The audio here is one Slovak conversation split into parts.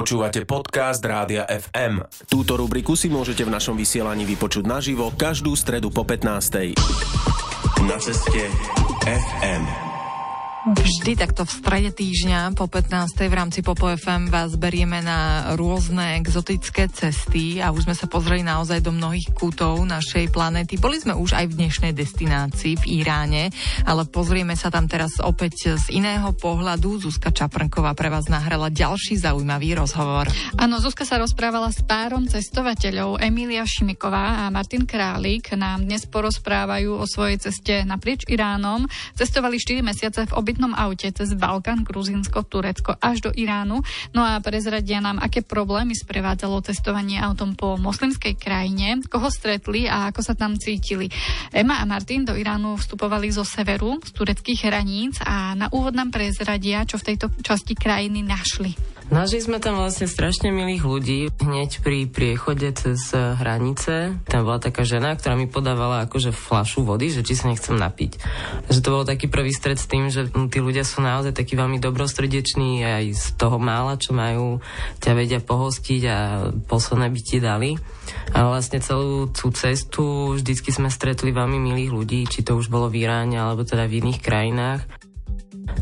Počúvate podcast Rádia FM. Túto rubriku si môžete v našom vysielaní vypočuť naživo každú stredu po 15. Na ceste FM. Vždy takto v strede týždňa po 15. v rámci Popo FM vás berieme na rôzne exotické cesty a už sme sa pozreli naozaj do mnohých kútov našej planéty. Boli sme už aj v dnešnej destinácii v Iráne, ale pozrieme sa tam teraz opäť z iného pohľadu. Zuzka Čaprnková pre vás nahrala ďalší zaujímavý rozhovor. Áno, Zuzka sa rozprávala s párom cestovateľov Emília Šimiková a Martin Králik. Nám dnes porozprávajú o svojej ceste naprieč Iránom. Cestovali 4 mesiace v obi obytnom aute cez Balkán, Gruzinsko, Turecko až do Iránu. No a prezradia nám, aké problémy sprevádzalo testovanie autom po moslimskej krajine, koho stretli a ako sa tam cítili. Emma a Martin do Iránu vstupovali zo severu, z tureckých hraníc a na úvod nám prezradia, čo v tejto časti krajiny našli. Našli sme tam vlastne strašne milých ľudí. Hneď pri priechode cez hranice tam bola taká žena, ktorá mi podávala akože flašu vody, že či sa nechcem napiť. Že to bol taký prvý stred s tým, že tí ľudia sú naozaj takí veľmi dobrostrdeční aj z toho mála, čo majú, ťa vedia pohostiť a posledné by ti dali. A vlastne celú tú cestu vždycky sme stretli veľmi milých ľudí, či to už bolo v Iráne alebo teda v iných krajinách.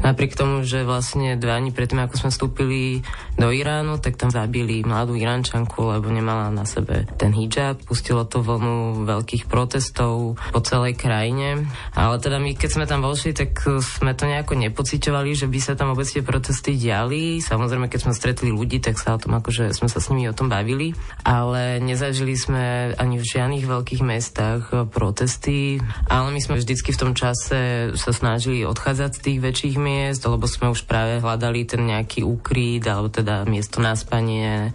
Napriek tomu, že vlastne dva dní predtým, ako sme vstúpili do Iránu, tak tam zabili mladú Iránčanku, lebo nemala na sebe ten hijab. Pustilo to vlnu veľkých protestov po celej krajine. Ale teda my, keď sme tam vošli, tak sme to nejako nepociťovali, že by sa tam vôbec tie protesty diali. Samozrejme, keď sme stretli ľudí, tak sa o tom akože sme sa s nimi o tom bavili. Ale nezažili sme ani v žiadnych veľkých mestách protesty. Ale my sme vždycky v tom čase sa snažili odchádzať z tých väčších miest, lebo sme už práve hľadali ten nejaký úkryt, alebo teda miesto na spanie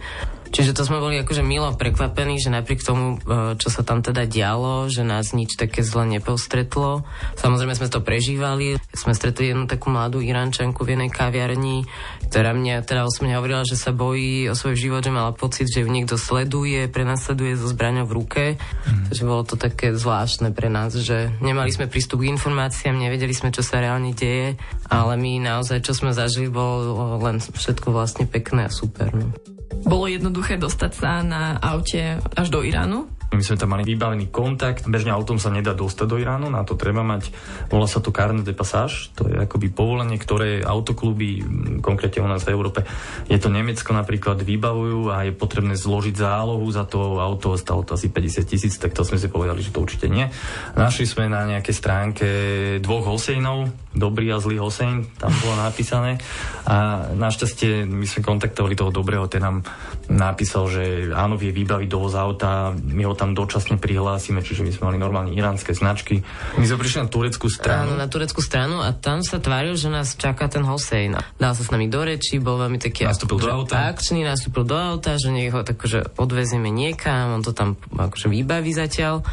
Čiže to sme boli akože milo prekvapení, že napriek tomu, e, čo sa tam teda dialo, že nás nič také zle nepostretlo. Samozrejme sme to prežívali. Sme stretli jednu takú mladú Iránčanku v jednej kaviarni, ktorá mne teda osmene hovorila, že sa bojí o svoj život, že mala pocit, že ju niekto sleduje, prenasleduje so zbraňou v ruke. Mm. Takže bolo to také zvláštne pre nás, že nemali sme prístup k informáciám, nevedeli sme, čo sa reálne deje, ale my naozaj, čo sme zažili, bolo len všetko vlastne pekné a super. No. Bolo jednoduché dostať sa na aute až do Iránu? My sme tam mali vybavený kontakt. Bežne autom sa nedá dostať do Iránu, na to treba mať, volá sa to carnet de passage, to je akoby povolenie, ktoré autokluby, konkrétne u nás v Európe, je to Nemecko napríklad, vybavujú a je potrebné zložiť zálohu za to auto, stalo to asi 50 tisíc, tak to sme si povedali, že to určite nie. Našli sme na nejakej stránke dvoch Hosejnov, dobrý a zlý Hosein, tam bolo napísané a našťastie my sme kontaktovali toho dobrého, ten nám napísal, že áno, vie vybaviť dovoz auta, my ho tam tam dočasne prihlásime, čiže my sme mali normálne iránske značky. My sme prišli na tureckú stranu. Áno, na tureckú stranu a tam sa tváril, že nás čaká ten Hossein. Dal sa s nami do reči, bol veľmi taký nastúpil do auta. akčný, nastúpil do auta, že nech ho takže odvezieme niekam, on to tam akože vybaví zatiaľ.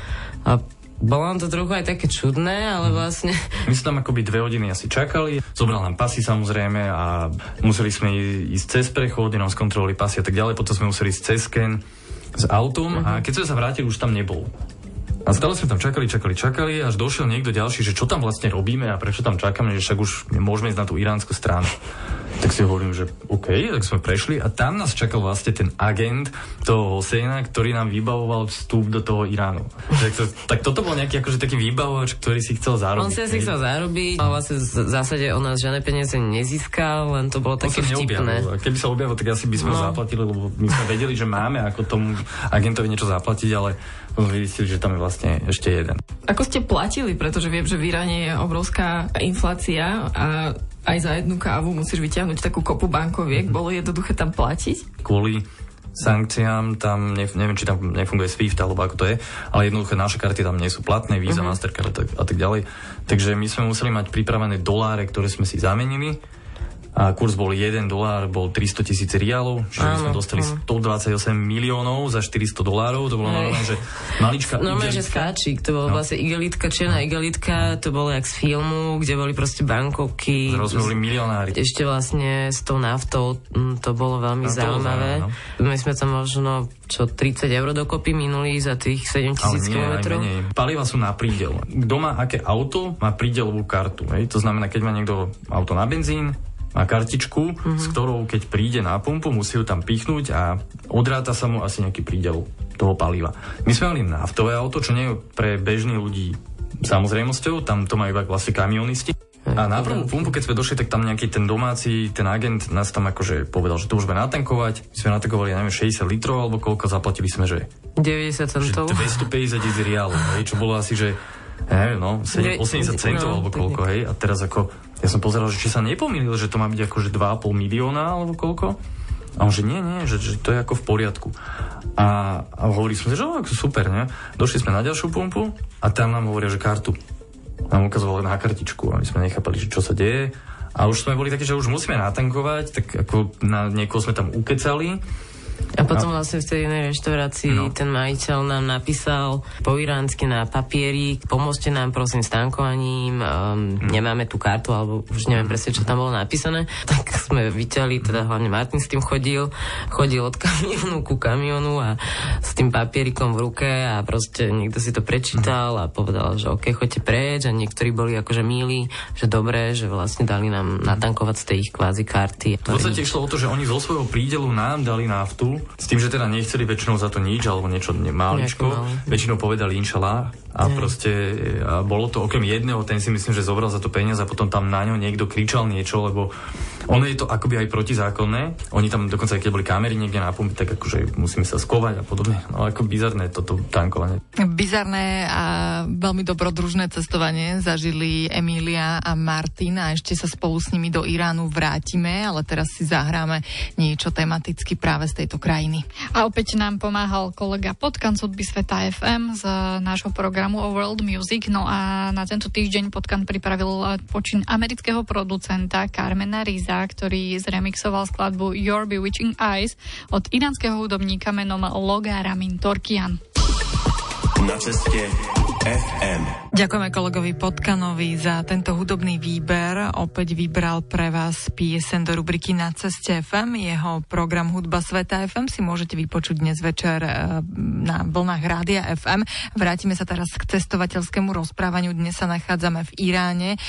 A bolo nám to trochu aj také čudné, ale mhm. vlastne... My sme tam akoby dve hodiny asi čakali, zobral nám pasy samozrejme a museli sme ísť cez prechod, nám skontrolovali pasy a tak ďalej, potom sme museli ísť cez sken s autom uh-huh. a mhm. keď sme sa vrátili, už tam nebol. A stále sme tam čakali, čakali, čakali, až došiel niekto ďalší, že čo tam vlastne robíme a prečo tam čakáme, že však už môžeme ísť na tú iránsku stranu. Tak si hovorím, že OK, tak sme prešli a tam nás čakal vlastne ten agent toho Hosejna, ktorý nám vybavoval vstup do toho Iránu. Tak, to, tak toto bol nejaký akože taký vybavovač, ktorý si chcel zarobiť. On si si chcel zarobiť, ale vlastne v zásade on nás žiadne peniaze nezískal, len to bolo také vtipné. Keby sa objavil, tak asi by sme no. zaplatili, lebo my sme vedeli, že máme ako tomu agentovi niečo zaplatiť, ale zistili, že tam je vlastne ešte jeden. Ako ste platili, pretože viem, že v Iráne je obrovská inflácia a aj za jednu kávu musíš vyťahnuť takú kopu bankoviek. Mm-hmm. Bolo jednoduché tam platiť? Kvôli sankciám, tam ne, neviem, či tam nefunguje SWIFT alebo ako to je, ale jednoduché naše karty tam nie sú platné, Visa, uh-huh. Mastercard a tak, a tak ďalej. Takže my sme museli mať pripravené doláre, ktoré sme si zamenili a kurz bol 1 dolár, bol 300 tisíc rialov, čiže áno, sme dostali áno. 128 miliónov za 400 dolárov, to bolo normálne, že malička Normálne, že skáčik, to bolo no. vlastne igelitka, čierna no. igelitka, to bolo jak z filmu, kde boli proste bankovky. Zrazu boli milionári. Ešte vlastne s tou naftou, mm, to bolo veľmi to zaujímavé. Zaujímavé no. My sme tam možno čo 30 eur dokopy minuli za tých 7 tisíc kilometrov. Paliva sú na prídel. Kto má aké auto, má prídelovú kartu. Hej? To znamená, keď má niekto auto na benzín, má kartičku, mm-hmm. s ktorou keď príde na pumpu, musí ju tam pichnúť a odráta sa mu asi nejaký prídel toho paliva. My sme mali naftové auto, čo nie je pre bežných ľudí samozrejmosťou, tam to majú iba vlastne kamionisti. A na prvú pumpu, keď sme došli, tak tam nejaký ten domáci, ten agent nás tam akože povedal, že to môžeme natankovať. My sme natankovali, ja neviem, 60 litrov alebo koľko, zaplatili sme, že 90 centov. 250 tisíc riálov, čo bolo asi, že neviem, no, 7, 80 centov no, alebo koľko, hej. A teraz ako, ja som pozeral, že či sa nepomýlil, že to má byť akože 2,5 milióna alebo koľko. A on, že nie, nie, že, že to je ako v poriadku. A, a hovorili sme, že oh, super, ne? Došli sme na ďalšiu pumpu a tam nám hovoria, že kartu nám ukazovali na kartičku a my sme nechápali, že čo sa deje. A už sme boli takí, že už musíme natankovať, tak ako na niekoho sme tam ukecali a potom vlastne v tej jednej reštaurácii no. ten majiteľ nám napísal po iránsky na papierik, pomôžte nám prosím s tankovaním, um, mm. nemáme tú kartu, alebo už neviem presne, čo tam bolo napísané. Tak sme vyťali, teda hlavne Martin s tým chodil, chodil od kamionu ku kamionu a s tým papierikom v ruke a proste niekto si to prečítal a povedal, že OK, choďte preč a niektorí boli akože milí, že dobré, že vlastne dali nám natankovať z tej ich kvázi karty. V podstate išlo o to, že oni zo svojho prídelu nám dali naftu s tým, že teda nechceli väčšinou za to nič, alebo niečo máličko. Väčšinou povedali inšalá a mm. proste a bolo to okrem jedného, ten si myslím, že zobral za to peniaze a potom tam na ňo niekto kričal niečo, lebo ono je to akoby aj protizákonné. Oni tam dokonca, keď boli kamery niekde na pumpe, tak akože musíme sa skovať a podobne. No ako bizarné toto tankovanie. Bizarné a veľmi dobrodružné cestovanie zažili Emília a Martin a ešte sa spolu s nimi do Iránu vrátime, ale teraz si zahráme niečo tematicky práve z tejto krajiny. A opäť nám pomáhal kolega Potkan z hudby Sveta FM z nášho programu o World Music. No a na tento týždeň Potkan pripravil počin amerického producenta Carmena Riza ktorý zremixoval skladbu Your Bewitching Eyes od iránskeho hudobníka menom Loga Ramin Torkian. Na ceste FM. Ďakujeme kolegovi Potkanovi za tento hudobný výber. Opäť vybral pre vás piesen do rubriky Na ceste FM. Jeho program Hudba Sveta FM si môžete vypočuť dnes večer e, na vlnách Rádia FM. Vrátime sa teraz k cestovateľskému rozprávaniu. Dnes sa nachádzame v Iráne. E,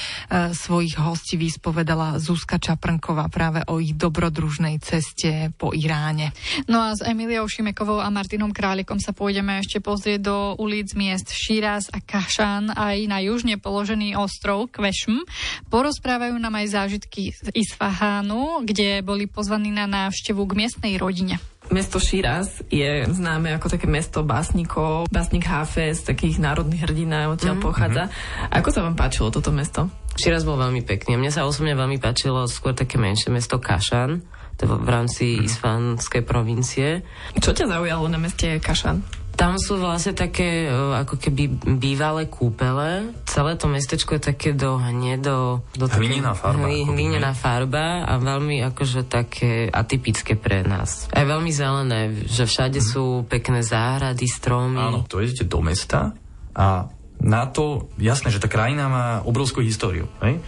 svojich hostí vyspovedala Zuzka Čaprnková práve o ich dobrodružnej ceste po Iráne. No a s Emiliou Šimekovou a Martinom Králikom sa pôjdeme ešte pozrieť do ulic miest Šíraz a Kašan aj na južne položený ostrov Kvešm. Porozprávajú nám aj zážitky z Isfahánu, kde boli pozvaní na návštevu k miestnej rodine. Mesto Širaz je známe ako také mesto básnikov, básnik Hafez, takých národných hrdinách odtiaľ mm. pochádza. Ako sa vám páčilo toto mesto? Širaz bol veľmi pekný. Mne sa osobne veľmi páčilo skôr také menšie mesto Kašan, to v rámci mm. isfanskej provincie. Čo ťa zaujalo na meste Kašan? Tam sú vlastne také ako keby bývalé kúpele. Celé to mestečko je také do hnedo... Do hlinená farba. hlinená farba a veľmi akože také atypické pre nás. Aj veľmi zelené, že všade mm. sú pekné záhrady, stromy. Áno, to idete do mesta a na to, jasné, že tá krajina má obrovskú históriu, hej?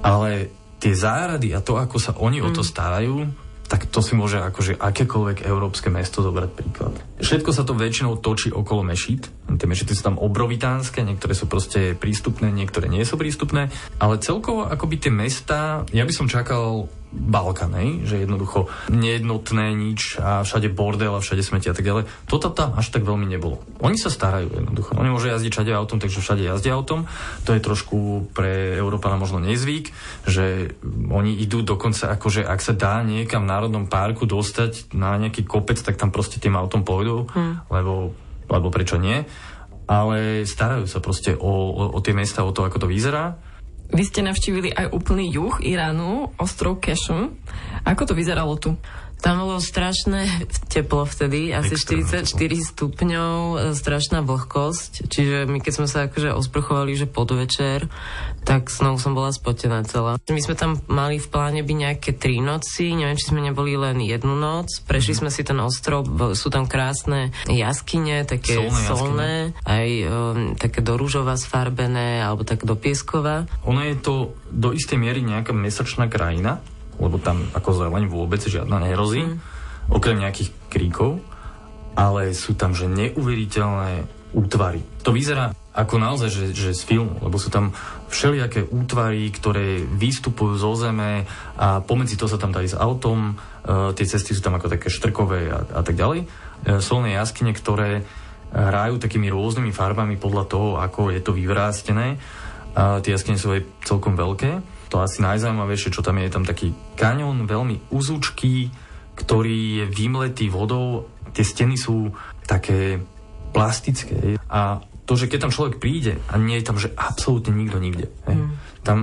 ale tie záhrady a to, ako sa oni mm. o to mm. starajú, tak to si môže akože akékoľvek európske mesto zobrať príklad. Všetko sa to väčšinou točí okolo mešít. Tie mešity sú tam obrovitánske, niektoré sú proste prístupné, niektoré nie sú prístupné, ale celkovo akoby tie mesta, ja by som čakal Balkán, hej? že jednoducho nejednotné nič a všade bordel a všade smeti a tak ďalej. Toto tam až tak veľmi nebolo. Oni sa starajú jednoducho. Oni môžu jazdiť všade autom, takže všade jazdia autom. To je trošku pre Európana možno nezvyk, že oni idú dokonca akože ak sa dá niekam v Národnom parku dostať na nejaký kopec, tak tam proste tým autom pôjdu, hmm. lebo, lebo prečo nie. Ale starajú sa proste o, o, o tie mesta, o to, ako to vyzerá vy ste navštívili aj úplný juh Iránu, ostrov Kešm. Ako to vyzeralo tu? Tam bolo strašné teplo vtedy, asi Extrémne 44 teplo. stupňov, e, strašná vlhkosť, čiže my keď sme sa akože osprchovali, že podvečer, tak znovu som bola spotená celá. My sme tam mali v pláne byť nejaké tri noci, neviem, či sme neboli len jednu noc, prešli mm. sme si ten ostrov, sú tam krásne jaskyne, také solné, solné aj um, také do rúžova sfarbené, alebo tak do pieskova. Ono je to do istej miery nejaká mesačná krajina, lebo tam ako zeleň vôbec žiadna nehrozí, mm. okrem nejakých kríkov, ale sú tam že neuveriteľné útvary. To vyzerá ako naozaj, že, že z filmu, lebo sú tam všelijaké útvary, ktoré vystupujú zo zeme a pomedzi to sa tam dá ísť autom, uh, tie cesty sú tam ako také štrkové a, a tak ďalej. Uh, solné jaskyne, ktoré hrajú takými rôznymi farbami podľa toho, ako je to vyvrástené. A tie jaskyne sú aj celkom veľké. To asi najzaujímavejšie, čo tam je, je tam taký kaňon, veľmi uzúčký, ktorý je vymletý vodou. Tie steny sú také plastické a to, že keď tam človek príde a nie je tam, že absolútne nikto nikde. Hej. Mm. Tam...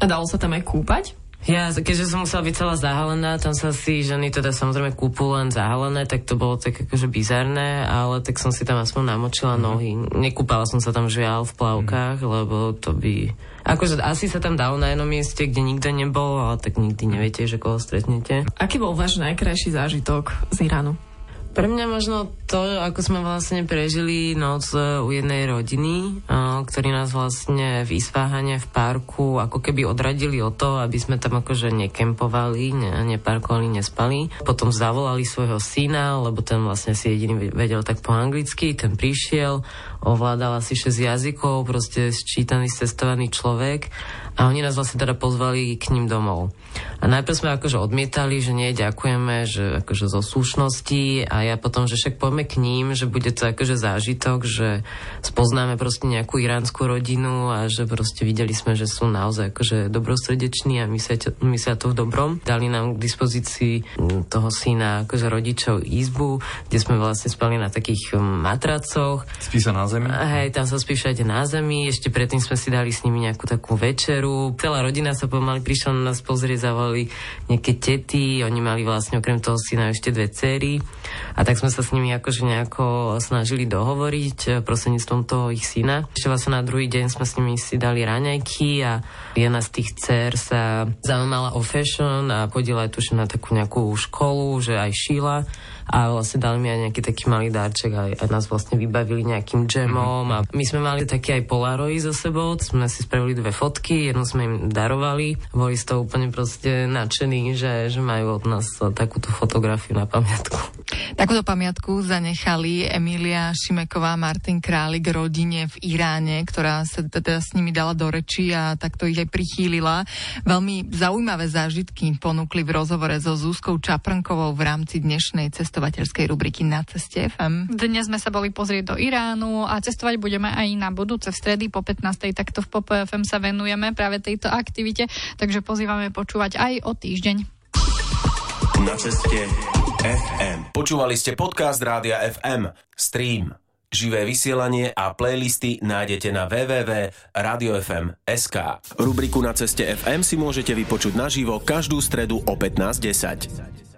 A dalo sa tam aj kúpať? Ja, keďže som musela byť celá zahalená, tam sa si ženy teda samozrejme kúpu len zahalené, tak to bolo tak akože bizarné, ale tak som si tam aspoň namočila mm. nohy. Nekúpala som sa tam žiaľ v plavkách, mm. lebo to by... Akože asi sa tam dalo na jednom mieste, kde nikto nebol, ale tak nikdy neviete, že koho stretnete. Aký bol váš najkrajší zážitok z Iránu? Pre mňa možno to, ako sme vlastne prežili noc u jednej rodiny, ktorí nás vlastne v Isfahane v parku ako keby odradili o to, aby sme tam akože nekempovali, ne, neparkovali, nespali. Potom zavolali svojho syna, lebo ten vlastne si jediný vedel tak po anglicky, ten prišiel, ovládal asi 6 jazykov, proste sčítaný, cestovaný človek a oni nás vlastne teda pozvali k ním domov. A najprv sme akože odmietali, že nie, ďakujeme, že akože zo slušnosti a ja potom, že však poďme k ním, že bude to akože zážitok, že spoznáme proste nejakú iránsku rodinu a že proste videli sme, že sú naozaj akože dobrosrdeční a myslia, to v dobrom. Dali nám k dispozícii toho syna akože rodičov izbu, kde sme vlastne spali na takých matracoch. Spí sa na zemi? Hej, tam sa spíš na zemi, ešte predtým sme si dali s nimi nejakú takú večer večeru. Celá rodina sa pomaly prišla na nás pozrieť, zavolali nejaké tety, oni mali vlastne okrem toho syna ešte dve cery. A tak sme sa s nimi akože nejako snažili dohovoriť eh, prostredníctvom toho ich syna. Ešte vlastne na druhý deň sme s nimi si dali raňajky a jedna z tých dcer sa zaujímala o fashion a aj tuším na takú nejakú školu, že aj šíla a vlastne dali mi aj nejaký taký malý darček a aj nás vlastne vybavili nejakým džemom a my sme mali taký aj polaroid so sebou, sme si spravili dve fotky, jednu sme im darovali, boli z toho úplne proste nadšení, že, že majú od nás takúto fotografiu na pamiatku. Takúto pamiatku zanechali Emília Šimeková, Martin Králik rodine v Iráne, ktorá sa teda s nimi dala do reči a takto ich aj prichýlila. Veľmi zaujímavé zážitky ponúkli v rozhovore so Zúskou Čaprnkovou v rámci dnešnej cestovej cestovateľskej rubriky Na ceste FM. Dnes sme sa boli pozrieť do Iránu a cestovať budeme aj na budúce v stredy po 15. Takto v Pop FM sa venujeme práve tejto aktivite, takže pozývame počúvať aj o týždeň. Na ceste FM. Počúvali ste podcast Rádia FM. Stream. Živé vysielanie a playlisty nájdete na www.radiofm.sk. Rubriku Na ceste FM si môžete vypočuť naživo každú stredu o 15.10.